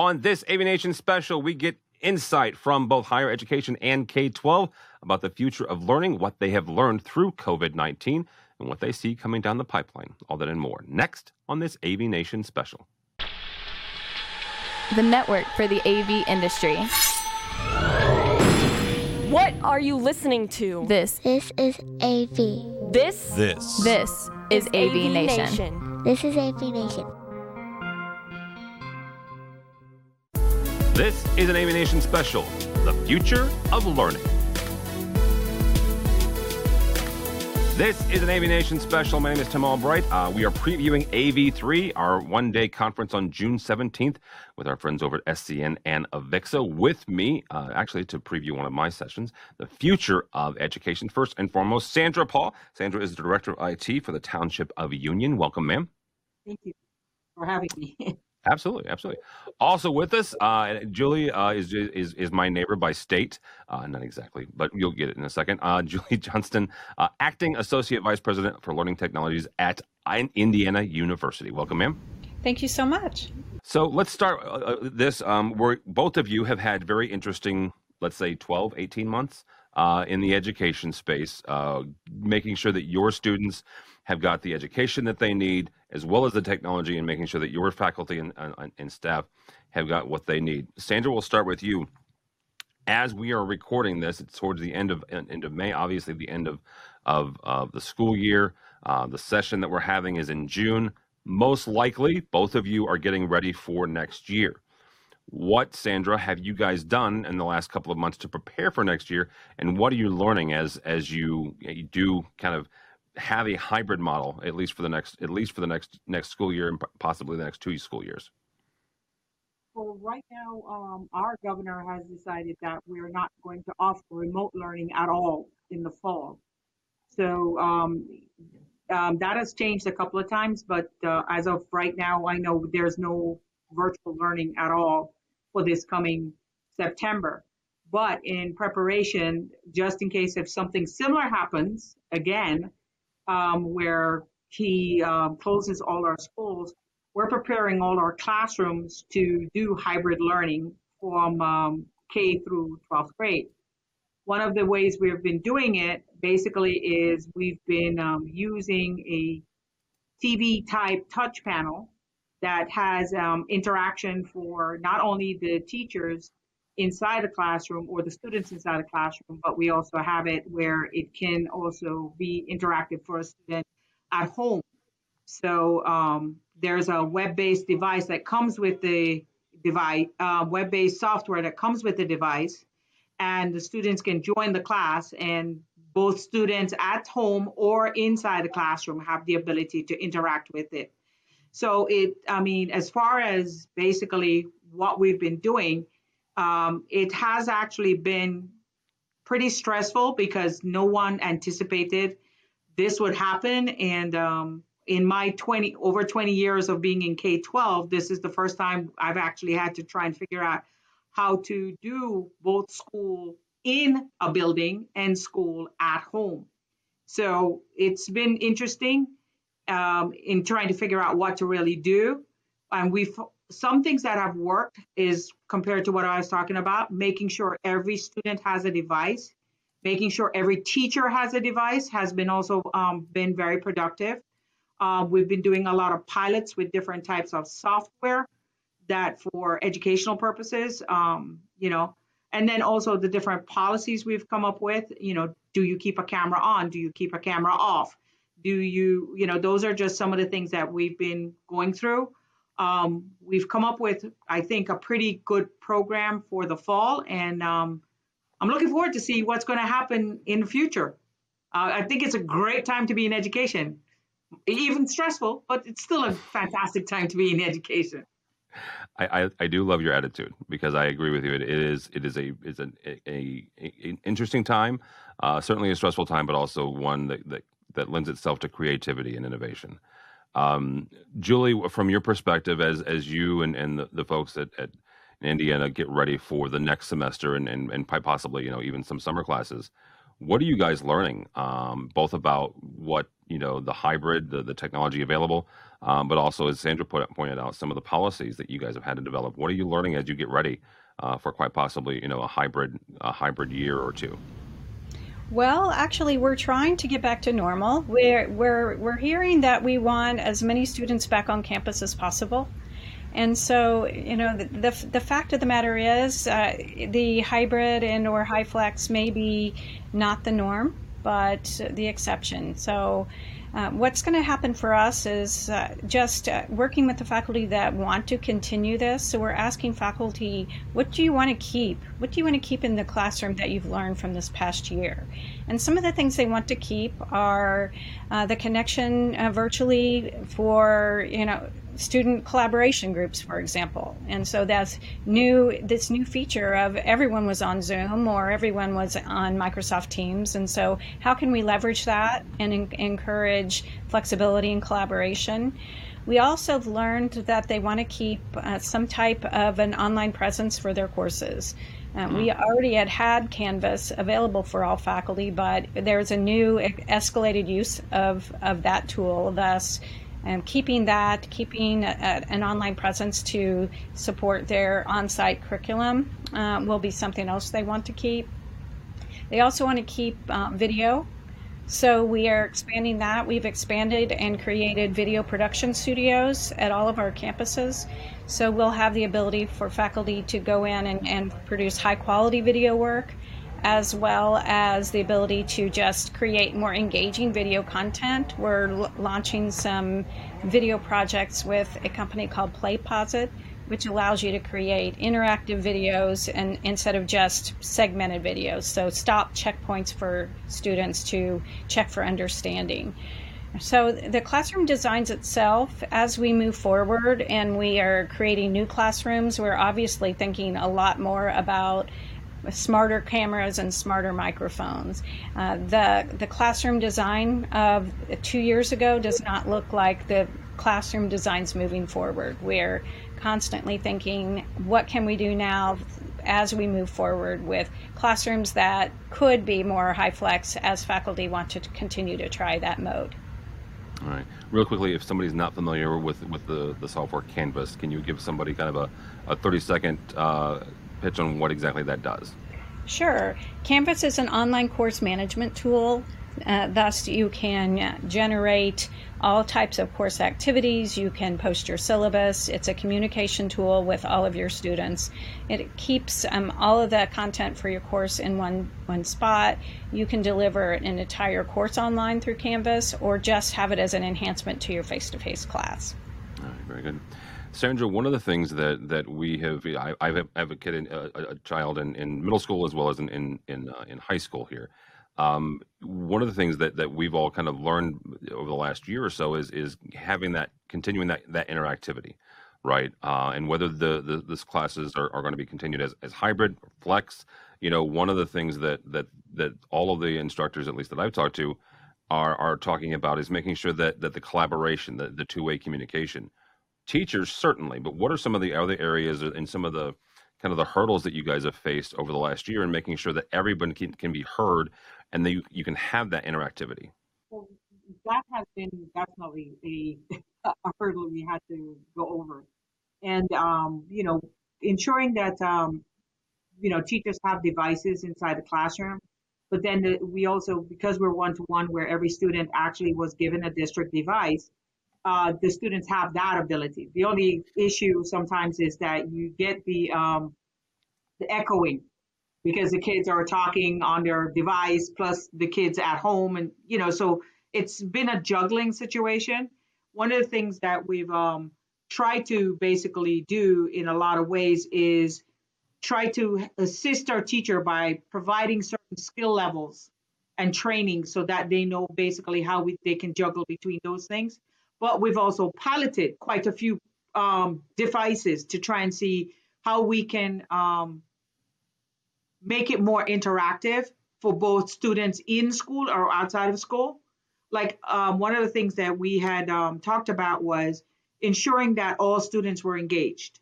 On this AV Nation special, we get insight from both higher education and K 12 about the future of learning, what they have learned through COVID 19, and what they see coming down the pipeline. All that and more next on this AV Nation special. The network for the AV industry. What are you listening to? This This is AV. This This. this is AV, Nation. This is AV Nation. This is an AV Nation special The Future of Learning. This is an AV Nation special. My name is Tim Albright. Uh, we are previewing AV3, our one day conference on June 17th, with our friends over at SCN and Avixa. With me, uh, actually, to preview one of my sessions, The Future of Education. First and foremost, Sandra Paul. Sandra is the Director of IT for the Township of Union. Welcome, ma'am. Thank you for having me. Absolutely, absolutely. Also with us, uh, Julie uh, is is is my neighbor by state, uh, not exactly, but you'll get it in a second. Uh, Julie Johnston, uh, acting associate vice president for learning technologies at Indiana University. Welcome, ma'am. Thank you so much. So let's start uh, this. Um, where both of you have had very interesting, let's say 12, 18 months uh, in the education space, uh, making sure that your students have got the education that they need, as well as the technology, and making sure that your faculty and, and, and staff have got what they need. Sandra, we'll start with you. As we are recording this, it's towards the end of end of May. Obviously, the end of of, of the school year. Uh, the session that we're having is in June. Most likely, both of you are getting ready for next year. What, Sandra, have you guys done in the last couple of months to prepare for next year? And what are you learning as as you, you do kind of have a hybrid model at least for the next at least for the next next school year and possibly the next two school years? Well, right now, um, our governor has decided that we're not going to offer remote learning at all in the fall. So um, um, that has changed a couple of times, but uh, as of right now, I know there's no virtual learning at all for this coming September. But in preparation, just in case if something similar happens again, um, where he um, closes all our schools, we're preparing all our classrooms to do hybrid learning from um, K through 12th grade. One of the ways we've been doing it basically is we've been um, using a TV type touch panel that has um, interaction for not only the teachers inside the classroom or the students inside the classroom, but we also have it where it can also be interactive for a student at home. So um, there's a web-based device that comes with the device, uh, web-based software that comes with the device, and the students can join the class and both students at home or inside the classroom have the ability to interact with it. So it, I mean, as far as basically what we've been doing, um, it has actually been pretty stressful because no one anticipated this would happen. And um, in my 20 over 20 years of being in K-12, this is the first time I've actually had to try and figure out how to do both school in a building and school at home. So it's been interesting um, in trying to figure out what to really do. And we've some things that have worked is compared to what I was talking about, making sure every student has a device, making sure every teacher has a device has been also um, been very productive. Uh, we've been doing a lot of pilots with different types of software that for educational purposes, um, you know, and then also the different policies we've come up with, you know, do you keep a camera on? Do you keep a camera off? Do you, you know, those are just some of the things that we've been going through. Um, we've come up with, I think, a pretty good program for the fall, and um, I'm looking forward to see what's going to happen in the future. Uh, I think it's a great time to be in education, even stressful, but it's still a fantastic time to be in education. I, I, I, do love your attitude because I agree with you. it, it is it is a is an a, a, a, interesting time, uh, certainly a stressful time, but also one that, that that lends itself to creativity and innovation. Um, Julie, from your perspective, as as you and, and the, the folks at, at Indiana get ready for the next semester and, and, and possibly, you know, even some summer classes, what are you guys learning, um, both about what, you know, the hybrid, the, the technology available, um, but also as Sandra put, pointed out, some of the policies that you guys have had to develop. What are you learning as you get ready uh, for quite possibly you know a hybrid a hybrid year or two? Well, actually, we're trying to get back to normal. We're, we're, we're hearing that we want as many students back on campus as possible. And so, you know, the, the, the fact of the matter is uh, the hybrid and or HyFlex may be not the norm, but the exception. So uh, what's going to happen for us is uh, just uh, working with the faculty that want to continue this. So we're asking faculty, what do you want to keep? What do you want to keep in the classroom that you've learned from this past year? And some of the things they want to keep are uh, the connection uh, virtually for, you know, student collaboration groups, for example. And so that's new, this new feature of everyone was on Zoom or everyone was on Microsoft Teams. And so how can we leverage that and en- encourage flexibility and collaboration? We also have learned that they want to keep uh, some type of an online presence for their courses. Uh, we mm-hmm. already had had Canvas available for all faculty, but there's a new escalated use of, of that tool. Thus, and keeping that, keeping a, an online presence to support their on site curriculum uh, will be something else they want to keep. They also want to keep uh, video. So we are expanding that. We've expanded and created video production studios at all of our campuses. So we'll have the ability for faculty to go in and, and produce high quality video work as well as the ability to just create more engaging video content. We're l- launching some video projects with a company called PlayPosit, which allows you to create interactive videos and instead of just segmented videos. So stop checkpoints for students to check for understanding. So the classroom designs itself as we move forward and we are creating new classrooms, we're obviously thinking a lot more about smarter cameras and smarter microphones. Uh, the the classroom design of two years ago does not look like the classroom designs moving forward. We're constantly thinking, what can we do now as we move forward with classrooms that could be more HyFlex as faculty want to continue to try that mode. All right. Real quickly, if somebody's not familiar with with the, the software Canvas, can you give somebody kind of a, a 30 second uh, pitch on what exactly that does? Sure. Canvas is an online course management tool. Uh, thus, you can generate all types of course activities. You can post your syllabus. It's a communication tool with all of your students. It keeps um, all of the content for your course in one, one spot. You can deliver an entire course online through Canvas or just have it as an enhancement to your face to face class. All right, very good. Sandra, one of the things that that we have, I, I've advocated a, a child in, in middle school as well as in in in, uh, in high school here. Um, one of the things that that we've all kind of learned over the last year or so is is having that continuing that that interactivity, right? Uh, and whether the, the this classes are, are going to be continued as, as hybrid, flex. You know, one of the things that that that all of the instructors, at least that I've talked to, are are talking about is making sure that that the collaboration, the, the two way communication teachers certainly but what are some of the other areas and some of the kind of the hurdles that you guys have faced over the last year in making sure that everyone can, can be heard and that you, you can have that interactivity? Well, that has been definitely a, a hurdle we had to go over. And um, you know ensuring that um, you know teachers have devices inside the classroom but then the, we also because we're one to one where every student actually was given a district device uh, the students have that ability. The only issue sometimes is that you get the um, the echoing because the kids are talking on their device plus the kids at home, and you know, so it's been a juggling situation. One of the things that we've um, tried to basically do in a lot of ways is try to assist our teacher by providing certain skill levels and training so that they know basically how we, they can juggle between those things but we've also piloted quite a few um, devices to try and see how we can um, make it more interactive for both students in school or outside of school. Like um, one of the things that we had um, talked about was ensuring that all students were engaged,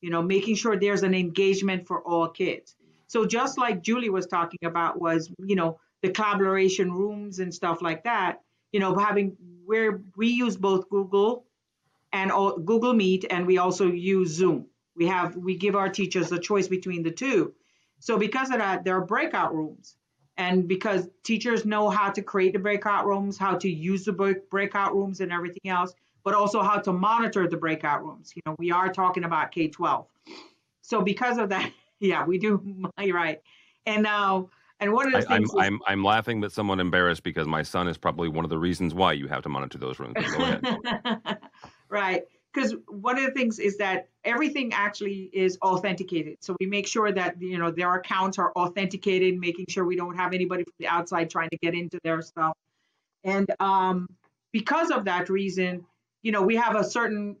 you know, making sure there's an engagement for all kids. So just like Julie was talking about was, you know, the collaboration rooms and stuff like that, you know, having where we use both Google and Google Meet, and we also use Zoom. We have we give our teachers a choice between the two. So because of that, there are breakout rooms. And because teachers know how to create the breakout rooms, how to use the breakout rooms and everything else, but also how to monitor the breakout rooms. You know, we are talking about K 12. So because of that, yeah, we do. You're right. And now, and one of the I, things I'm, is, I'm I'm laughing, but somewhat embarrassed because my son is probably one of the reasons why you have to monitor those rooms. Right because one of the things is that everything actually is authenticated. So we make sure that you know their accounts are authenticated, making sure we don't have anybody from the outside trying to get into their stuff. And um, because of that reason, you know, we have a certain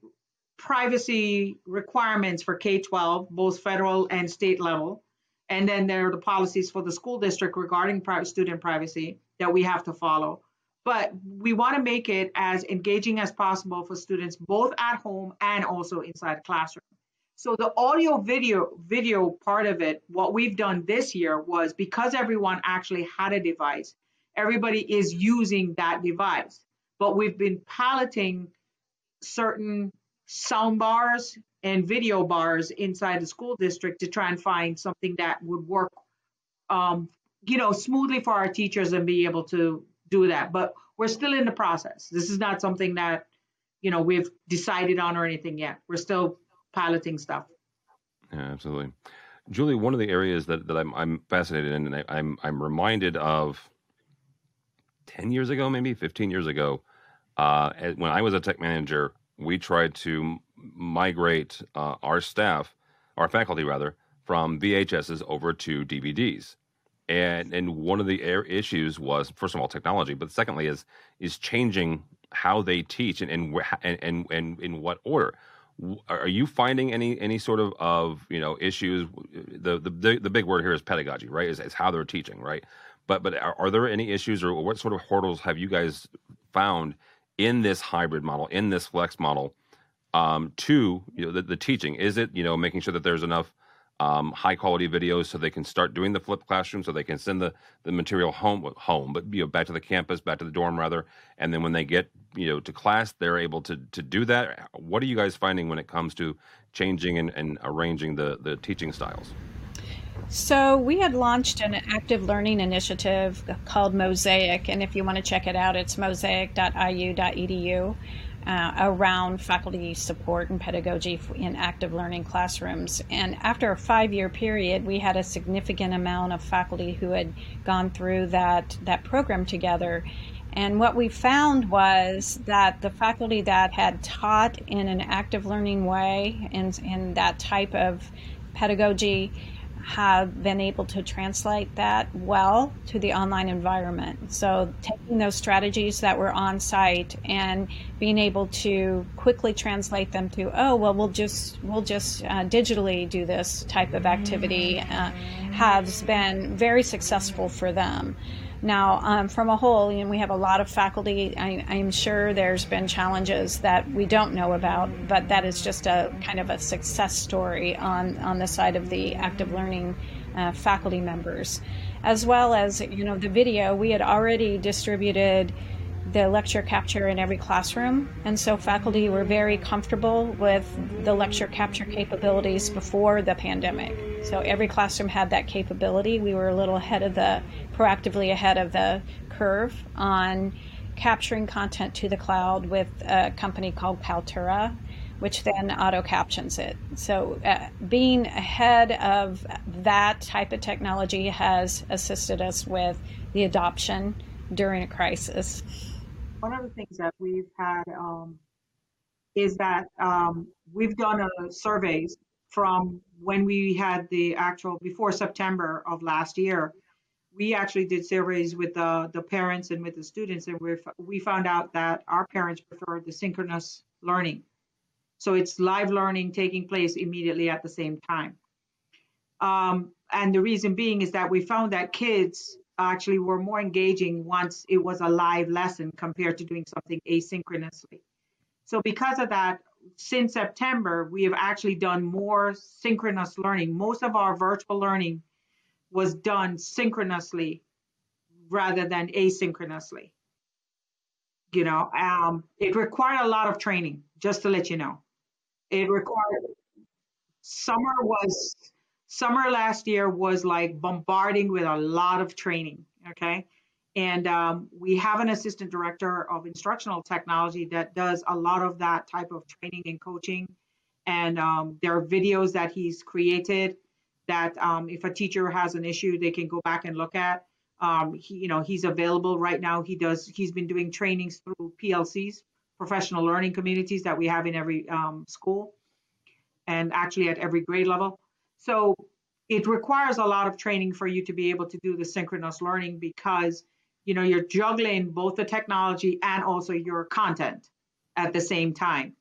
privacy requirements for K-12, both federal and state level. And then there are the policies for the school district regarding private student privacy that we have to follow but we want to make it as engaging as possible for students both at home and also inside the classroom. So the audio video video part of it, what we've done this year was because everyone actually had a device, everybody is using that device. But we've been piloting certain sound bars and video bars inside the school district to try and find something that would work um, you know smoothly for our teachers and be able to do that. But we're still in the process. This is not something that, you know, we've decided on or anything yet. We're still piloting stuff. Yeah, absolutely. Julie, one of the areas that, that I'm, I'm fascinated in, and I, I'm, I'm reminded of 10 years ago, maybe 15 years ago, uh, when I was a tech manager, we tried to migrate uh, our staff, our faculty rather, from VHSs over to DVDs and and one of the issues was first of all technology, but secondly is is changing how they teach and and and and, and in what order. Are you finding any any sort of of you know issues? The the the big word here is pedagogy, right? Is, is how they're teaching, right? But but are, are there any issues or what sort of hurdles have you guys found in this hybrid model, in this flex model, um, to you know the, the teaching? Is it you know making sure that there's enough um, high quality videos so they can start doing the flipped classroom so they can send the, the material home home but you know back to the campus back to the dorm rather and then when they get you know to class they're able to to do that? What are you guys finding when it comes to changing and, and arranging the the teaching styles? So we had launched an active learning initiative called Mosaic, and if you want to check it out, it's mosaic.iu.edu uh, around faculty support and pedagogy in active learning classrooms. And after a five year period, we had a significant amount of faculty who had gone through that, that program together. And what we found was that the faculty that had taught in an active learning way in, in that type of pedagogy have been able to translate that well to the online environment. So, taking those strategies that were on site and being able to quickly translate them to, oh, well, we'll just we'll just uh, digitally do this type of activity, uh, has been very successful for them. Now, um, from a whole, you know, we have a lot of faculty. I, am sure there's been challenges that we don't know about, but that is just a kind of a success story on, on the side of the active learning uh, faculty members. As well as, you know, the video, we had already distributed the lecture capture in every classroom, and so faculty were very comfortable with the lecture capture capabilities before the pandemic. So every classroom had that capability. We were a little ahead of the, proactively ahead of the curve on capturing content to the cloud with a company called Kaltura, which then auto captions it. So uh, being ahead of that type of technology has assisted us with the adoption during a crisis one of the things that we've had um, is that um, we've done a surveys from when we had the actual before September of last year. We actually did surveys with the, the parents and with the students, and we we found out that our parents prefer the synchronous learning. So it's live learning taking place immediately at the same time. Um, and the reason being is that we found that kids actually were more engaging once it was a live lesson compared to doing something asynchronously. So because of that, since September, we have actually done more synchronous learning. Most of our virtual learning was done synchronously rather than asynchronously. You know, um, it required a lot of training, just to let you know. It required, summer was, summer last year was like bombarding with a lot of training. Okay. And um, we have an assistant director of instructional technology that does a lot of that type of training and coaching. And um, there are videos that he's created that um, if a teacher has an issue, they can go back and look at. Um, he, you know, he's available right now. He does. He's been doing trainings through PLCs, professional learning communities that we have in every um, school, and actually at every grade level. So it requires a lot of training for you to be able to do the synchronous learning because you know you're juggling both the technology and also your content at the same time.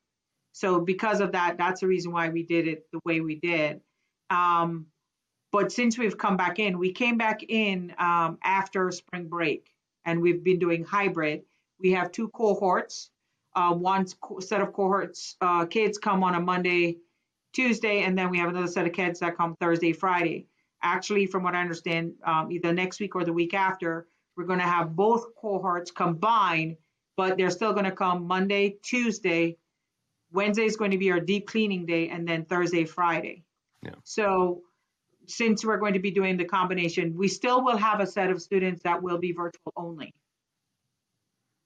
So because of that, that's the reason why we did it the way we did. Um, but since we've come back in, we came back in um, after spring break and we've been doing hybrid. We have two cohorts. Uh, one set of cohorts, uh, kids come on a Monday, Tuesday, and then we have another set of kids that come Thursday, Friday. Actually, from what I understand, um, either next week or the week after, we're going to have both cohorts combined, but they're still going to come Monday, Tuesday. Wednesday is going to be our deep cleaning day, and then Thursday, Friday. Yeah. So since we're going to be doing the combination, we still will have a set of students that will be virtual only.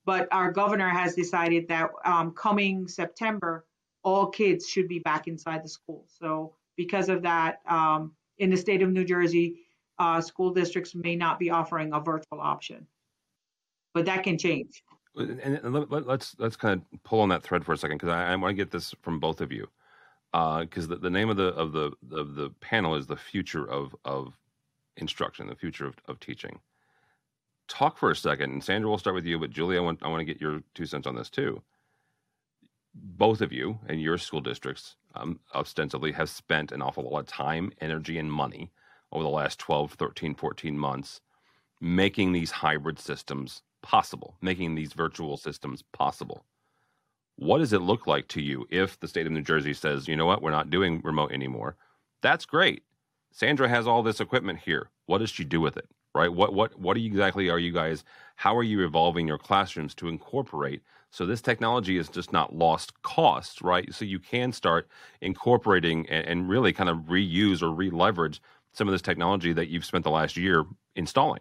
But our governor has decided that um, coming September, all kids should be back inside the school. So because of that, um, in the state of New Jersey, uh, school districts may not be offering a virtual option, but that can change. And, let, us let's, let's kind of pull on that thread for a second because I, I want to get this from both of you because uh, the, the name of the of the of the panel is the future of of instruction, the future of, of teaching. Talk for a second, and Sandra, we'll start with you, but Julie, I want I want to get your two cents on this too. Both of you and your school districts um, ostensibly have spent an awful lot of time, energy, and money over the last 12, 13, 14 months making these hybrid systems possible, making these virtual systems possible. What does it look like to you if the state of New Jersey says, you know what, we're not doing remote anymore? That's great. Sandra has all this equipment here. What does she do with it? Right? What what what exactly are you guys how are you evolving your classrooms to incorporate so this technology is just not lost cost, right? So you can start incorporating and, and really kind of reuse or re-leverage some of this technology that you've spent the last year installing.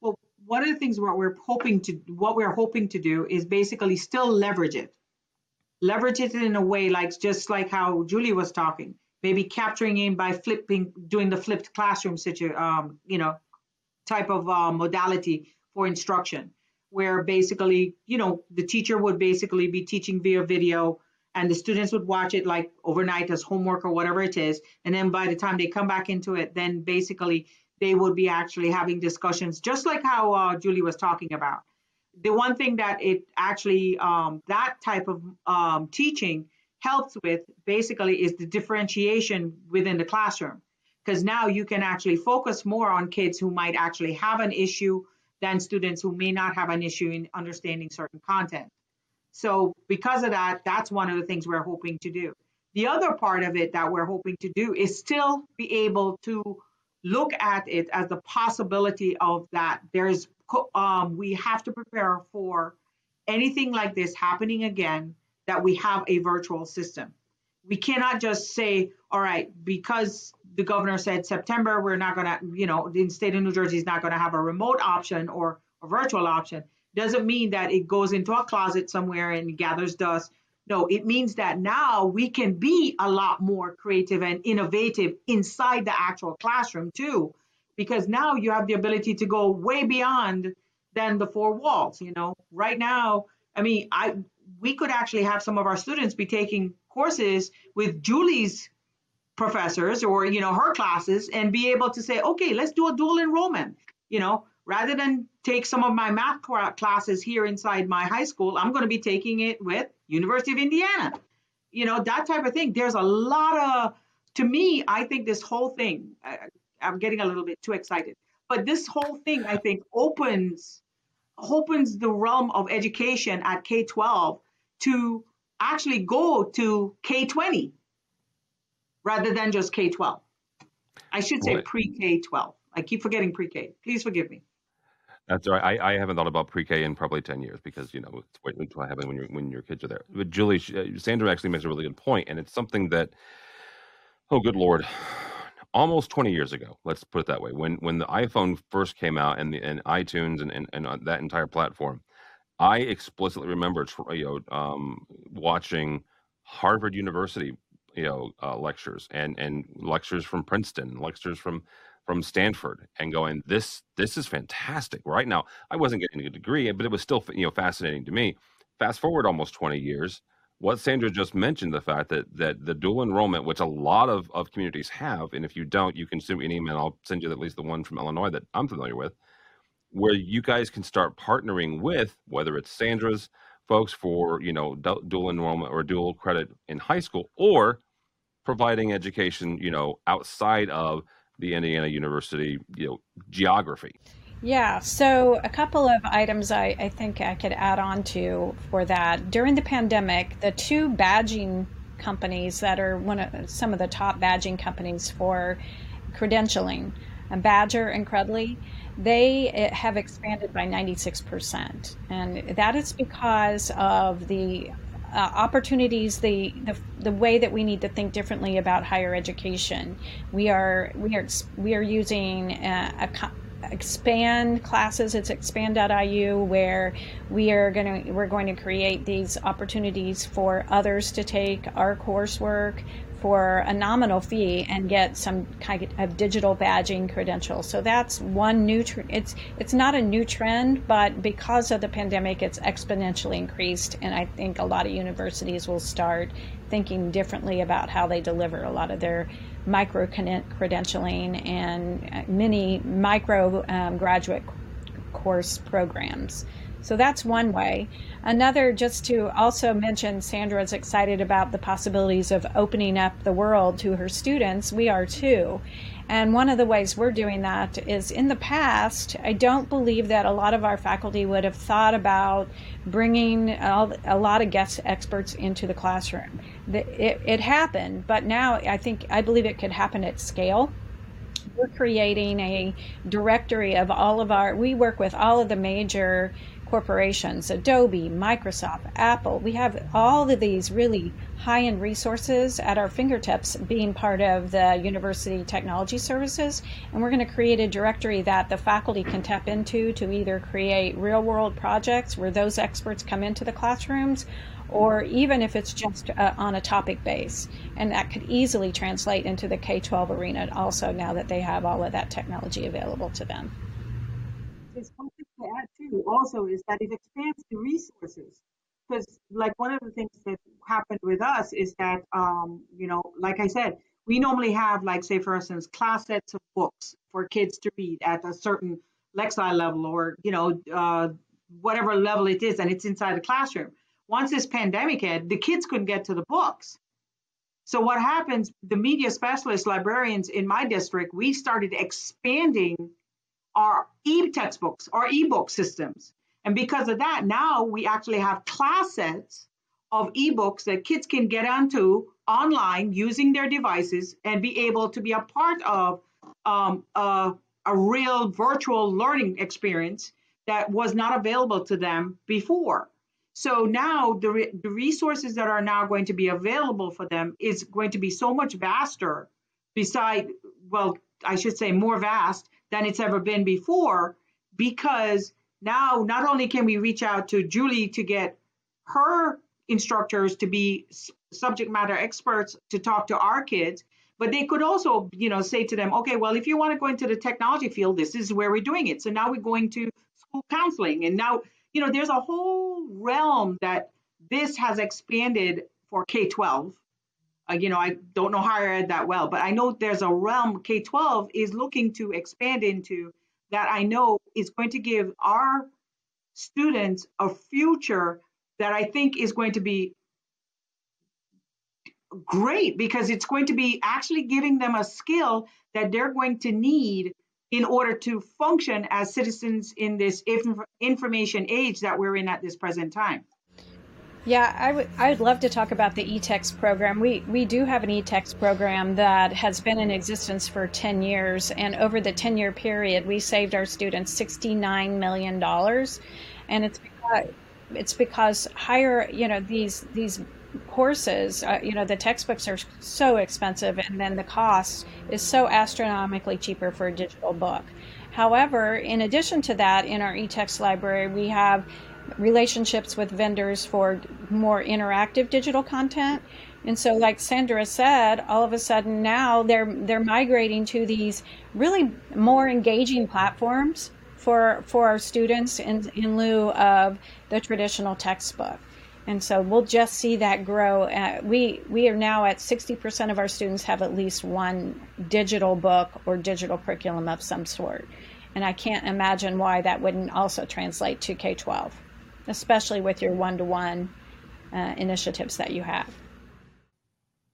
Well, one of the things what we're hoping to what we're hoping to do is basically still leverage it leverage it in a way like just like how Julie was talking, maybe capturing in by flipping, doing the flipped classroom situ, um, you know, type of uh, modality for instruction, where basically, you know, the teacher would basically be teaching via video and the students would watch it like overnight as homework or whatever it is. And then by the time they come back into it, then basically they would be actually having discussions, just like how uh, Julie was talking about the one thing that it actually um, that type of um, teaching helps with basically is the differentiation within the classroom because now you can actually focus more on kids who might actually have an issue than students who may not have an issue in understanding certain content. So because of that that's one of the things we're hoping to do. The other part of it that we're hoping to do is still be able to look at it as the possibility of that. There's um, we have to prepare for anything like this happening again that we have a virtual system. We cannot just say, all right, because the governor said September, we're not going to, you know, the state of New Jersey is not going to have a remote option or a virtual option. Doesn't mean that it goes into a closet somewhere and gathers dust. No, it means that now we can be a lot more creative and innovative inside the actual classroom too because now you have the ability to go way beyond than the four walls you know right now i mean i we could actually have some of our students be taking courses with julie's professors or you know her classes and be able to say okay let's do a dual enrollment you know rather than take some of my math classes here inside my high school i'm going to be taking it with university of indiana you know that type of thing there's a lot of to me i think this whole thing I'm getting a little bit too excited. But this whole thing, I think, opens opens the realm of education at K-12 to actually go to K-20 rather than just K-12. I should say pre-K-12. I keep forgetting pre-K. Please forgive me. That's right. I, I haven't thought about pre-K in probably ten years because you know it's wait until I happen when your when your kids are there. But Julie, uh, Sandra actually makes a really good point, and it's something that, oh good lord, almost twenty years ago. Let's put it that way. When when the iPhone first came out and the and iTunes and and, and uh, that entire platform, I explicitly remember you know um, watching Harvard University you know uh, lectures and and lectures from Princeton, lectures from from Stanford and going, this this is fantastic. Right now, I wasn't getting a degree, but it was still you know fascinating to me. Fast forward almost 20 years, what Sandra just mentioned, the fact that that the dual enrollment, which a lot of, of communities have, and if you don't, you can send me an email. I'll send you at least the one from Illinois that I'm familiar with, where you guys can start partnering with whether it's Sandra's folks for you know dual enrollment or dual credit in high school, or providing education you know outside of the Indiana University, you know, geography. Yeah, so a couple of items I, I think I could add on to for that. During the pandemic, the two badging companies that are one of some of the top badging companies for credentialing, uh, Badgr and Credly, they eh, have expanded by 96%. And that is because of the uh, opportunities, the, the the way that we need to think differently about higher education. We are we are we are using uh, a, a expand classes it's expand.iu where we are going to we're going to create these opportunities for others to take our coursework for a nominal fee and get some kind of digital badging credentials. So that's one new. Tr- it's it's not a new trend, but because of the pandemic, it's exponentially increased, and I think a lot of universities will start thinking differently about how they deliver a lot of their micro credentialing and mini micro um, graduate course programs. So that's one way. Another, just to also mention, Sandra is excited about the possibilities of opening up the world to her students. We are too. And one of the ways we're doing that is in the past, I don't believe that a lot of our faculty would have thought about bringing a lot of guest experts into the classroom. It, it happened, but now I think, I believe it could happen at scale we're creating a directory of all of our we work with all of the major corporations Adobe, Microsoft, Apple. We have all of these really high end resources at our fingertips being part of the University Technology Services. And we're going to create a directory that the faculty can tap into to either create real world projects where those experts come into the classrooms or even if it's just uh, on a topic base. And that could easily translate into the K 12 arena also now that they have all of that technology available to them add too also is that it expands the resources. Because like one of the things that happened with us is that um, you know like i said we normally have like say for instance class sets of books for kids to read at a certain lexile level or you know uh, whatever level it is and it's inside the classroom. Once this pandemic hit the kids couldn't get to the books. So what happens the media specialists librarians in my district we started expanding our e-textbooks, our e-book systems. And because of that, now we actually have class sets of ebooks that kids can get onto online using their devices and be able to be a part of um, a, a real virtual learning experience that was not available to them before. So now the, re- the resources that are now going to be available for them is going to be so much vaster, beside, well, I should say more vast than it's ever been before because now not only can we reach out to Julie to get her instructors to be subject matter experts to talk to our kids but they could also you know say to them okay well if you want to go into the technology field this is where we're doing it. So now we're going to school counseling and now you know there's a whole realm that this has expanded for k-12 uh, Uh, you know, I don't know higher ed that well, but I know there's a realm K 12 is looking to expand into that I know is going to give our students a future that I think is going to be great because it's going to be actually giving them a skill that they're going to need in order to function as citizens in this inf- information age that we're in at this present time. Yeah, I would. I would love to talk about the eText program. We we do have an eText program that has been in existence for ten years, and over the ten year period, we saved our students sixty nine million dollars, and it's because, it's because higher you know these these courses uh, you know the textbooks are so expensive, and then the cost is so astronomically cheaper for a digital book. However, in addition to that, in our eText library, we have relationships with vendors for more interactive digital content. And so, like Sandra said, all of a sudden now they're they're migrating to these really more engaging platforms for for our students in in lieu of the traditional textbook. And so we'll just see that grow. Uh, we we are now at 60% of our students have at least one digital book or digital curriculum of some sort. And I can't imagine why that wouldn't also translate to K 12 especially with your one to one initiatives that you have.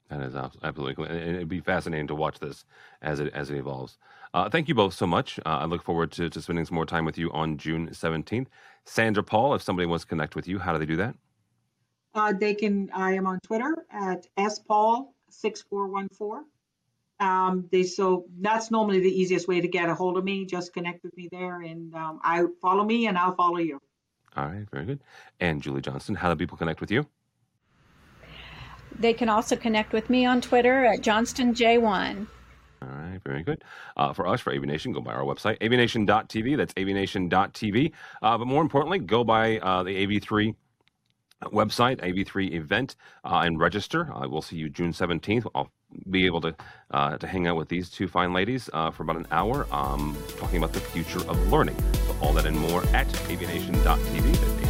That is absolutely, and it'd be fascinating to watch this as it as it evolves. Uh, thank you both so much. Uh, I look forward to, to spending some more time with you on June seventeenth. Sandra Paul, if somebody wants to connect with you, how do they do that? Uh, they can. I am on Twitter at spaul six four one four. Um, they so that's normally the easiest way to get a hold of me. Just connect with me there, and um, I follow me, and I'll follow you. All right, very good. And Julie Johnston, how do people connect with you? They can also connect with me on Twitter at JohnstonJ1. All right, very good. Uh, for us, for AV Nation, go by our website, avnation.tv. That's avnation.tv. Uh, but more importantly, go by uh, the AV3 website, AV3 event, uh, and register. Uh, we'll see you June 17th. I'll be able to uh, to hang out with these two fine ladies uh, for about an hour, um, talking about the future of learning. So all that and more at avnation.tv. That's